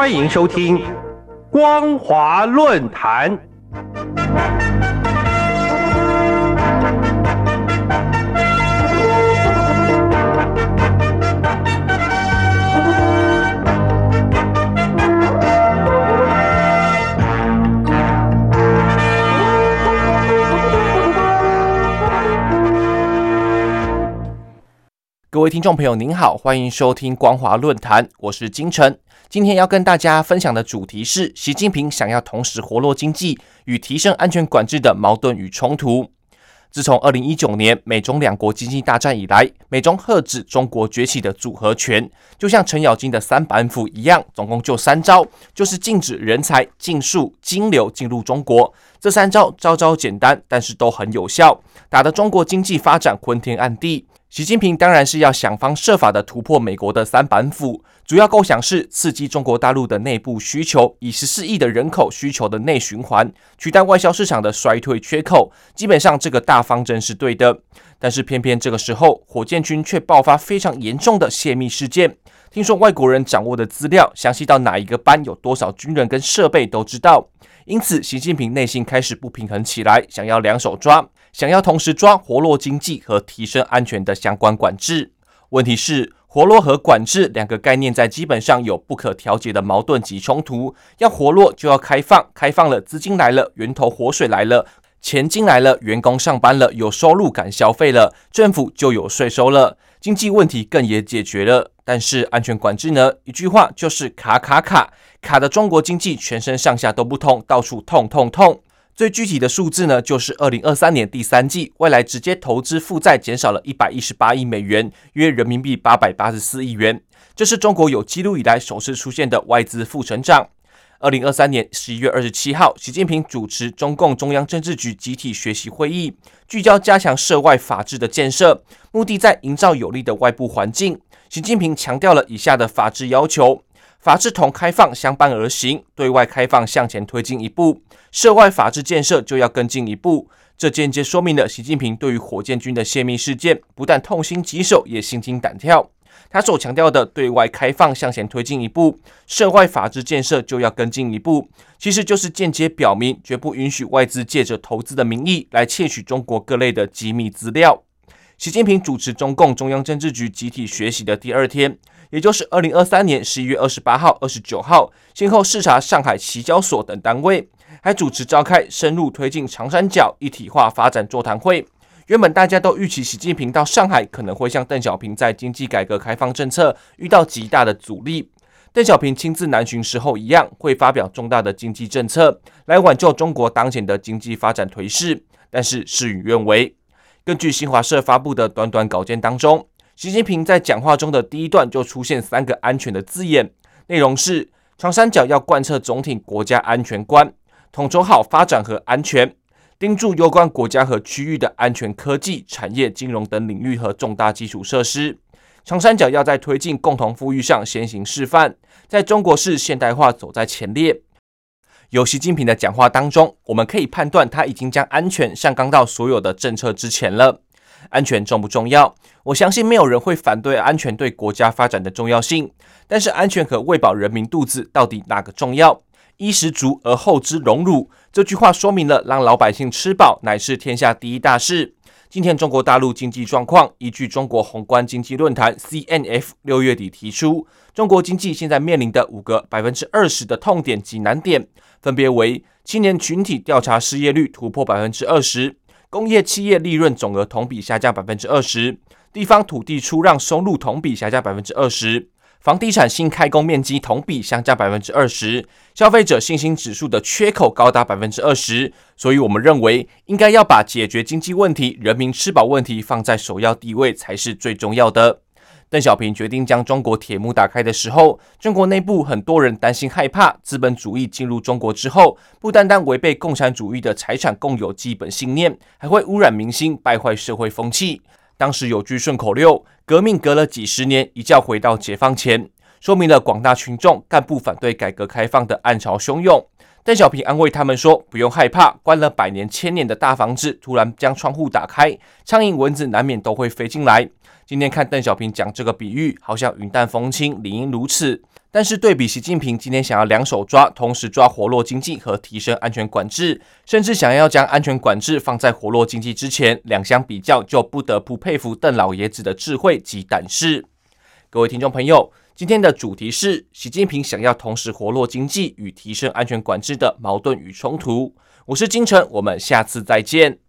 欢迎收听《光华论坛》。各位听众朋友，您好，欢迎收听光华论坛，我是金晨。今天要跟大家分享的主题是习近平想要同时活络经济与提升安全管制的矛盾与冲突。自从二零一九年美中两国经济大战以来，美中遏制中国崛起的组合拳，就像程咬金的三板斧一样，总共就三招，就是禁止人才、禁术、金流进入中国。这三招招招简单，但是都很有效，打得中国经济发展昏天暗地。习近平当然是要想方设法的突破美国的三板斧，主要构想是刺激中国大陆的内部需求，以十四亿的人口需求的内循环取代外销市场的衰退缺口。基本上这个大方针是对的，但是偏偏这个时候，火箭军却爆发非常严重的泄密事件。听说外国人掌握的资料详细到哪一个班有多少军人跟设备都知道，因此习近平内心开始不平衡起来，想要两手抓。想要同时抓活络经济和提升安全的相关管制，问题是活络和管制两个概念在基本上有不可调节的矛盾及冲突。要活络就要开放，开放了资金来了，源头活水来了，钱进来了，员工上班了，有收入敢消费了，政府就有税收了，经济问题更也解决了。但是安全管制呢？一句话就是卡卡卡，卡的中国经济全身上下都不通，到处痛痛痛。最具体的数字呢，就是二零二三年第三季，未来直接投资负债减少了一百一十八亿美元，约人民币八百八十四亿元。这是中国有记录以来首次出现的外资负成长。二零二三年十一月二十七号，习近平主持中共中央政治局集体学习会议，聚焦加强涉外法治的建设，目的在营造有利的外部环境。习近平强调了以下的法治要求。法治同开放相伴而行，对外开放向前推进一步，涉外法治建设就要更进一步。这间接说明了习近平对于火箭军的泄密事件不但痛心疾首，也心惊胆跳。他所强调的对外开放向前推进一步，涉外法治建设就要更进一步，其实就是间接表明绝不允许外资借着投资的名义来窃取中国各类的机密资料。习近平主持中共中央政治局集体学习的第二天。也就是二零二三年十一月二十八号、二十九号，先后视察上海期交所等单位，还主持召开深入推进长三角一体化发展座谈会。原本大家都预期习近平到上海可能会像邓小平在经济改革开放政策遇到极大的阻力，邓小平亲自南巡时候一样，会发表重大的经济政策来挽救中国当前的经济发展颓势。但是事与愿违，根据新华社发布的短短稿件当中。习近平在讲话中的第一段就出现三个安全的字眼，内容是长三角要贯彻总体国家安全观，统筹好发展和安全，盯住攸关国家和区域的安全科技、产业、金融等领域和重大基础设施。长三角要在推进共同富裕上先行示范，在中国式现代化走在前列。由习近平的讲话当中，我们可以判断他已经将安全上纲到所有的政策之前了。安全重不重要？我相信没有人会反对安全对国家发展的重要性。但是，安全和喂饱人民肚子到底哪个重要？衣食足而后知荣辱，这句话说明了让老百姓吃饱乃是天下第一大事。今天中国大陆经济状况，依据中国宏观经济论坛 （CNF） 六月底提出，中国经济现在面临的五个百分之二十的痛点及难点，分别为青年群体调查失业率突破百分之二十。工业企业利润总额同比下降百分之二十，地方土地出让收入同比下降百分之二十，房地产新开工面积同比下降百分之二十，消费者信心指数的缺口高达百分之二十。所以，我们认为应该要把解决经济问题、人民吃饱问题放在首要地位才是最重要的。邓小平决定将中国铁幕打开的时候，中国内部很多人担心害怕，资本主义进入中国之后，不单单违背共产主义的财产共有基本信念，还会污染民心，败坏社会风气。当时有句顺口溜：“革命隔了几十年，一觉回到解放前”，说明了广大群众干部反对改革开放的暗潮汹涌。邓小平安慰他们说：“不用害怕，关了百年千年的大房子，突然将窗户打开，苍蝇蚊子难免都会飞进来。”今天看邓小平讲这个比喻，好像云淡风轻，理应如此。但是对比习近平今天想要两手抓，同时抓活络经济和提升安全管制，甚至想要将安全管制放在活络经济之前，两相比较，就不得不佩服邓老爷子的智慧及胆识。各位听众朋友，今天的主题是习近平想要同时活络经济与提升安全管制的矛盾与冲突。我是金城，我们下次再见。